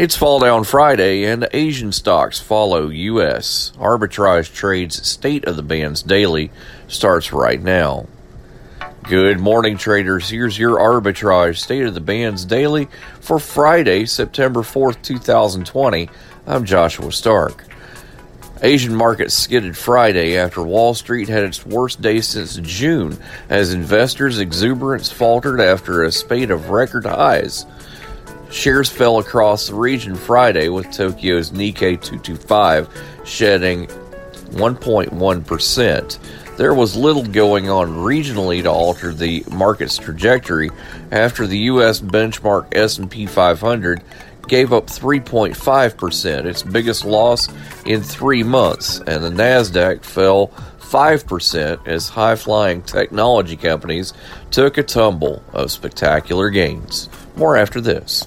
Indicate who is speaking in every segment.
Speaker 1: It's Fall Down Friday, and Asian stocks follow U.S. Arbitrage Trade's State of the Bands Daily starts right now. Good morning, traders. Here's your Arbitrage State of the Bands Daily for Friday, September 4th, 2020. I'm Joshua Stark. Asian markets skidded Friday after Wall Street had its worst day since June as investors' exuberance faltered after a spate of record highs. Shares fell across the region Friday with Tokyo's Nikkei 225 shedding 1.1%. There was little going on regionally to alter the market's trajectory after the US benchmark S&P 500 gave up 3.5%, its biggest loss in 3 months, and the Nasdaq fell 5% as high-flying technology companies took a tumble of spectacular gains. More after this.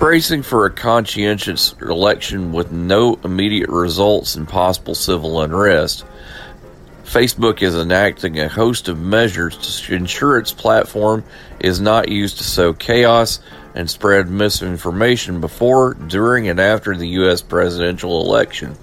Speaker 1: Bracing for a conscientious election with no immediate results and possible civil unrest, Facebook is enacting a host of measures to ensure its platform is not used to sow chaos and spread misinformation before, during, and after the U.S. presidential election.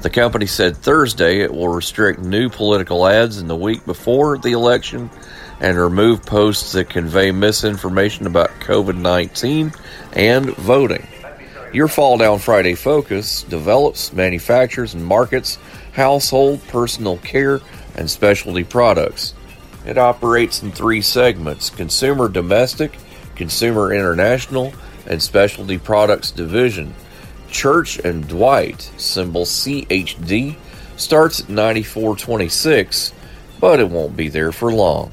Speaker 1: The company said Thursday it will restrict new political ads in the week before the election and remove posts that convey misinformation about COVID 19 and voting. Your Fall Down Friday focus develops, manufactures, and markets household, personal care, and specialty products. It operates in three segments consumer domestic, consumer international, and specialty products division. Church and Dwight, symbol CHD, starts at 9426, but it won't be there for long.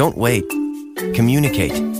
Speaker 2: Don't wait. Communicate.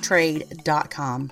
Speaker 3: trade.com.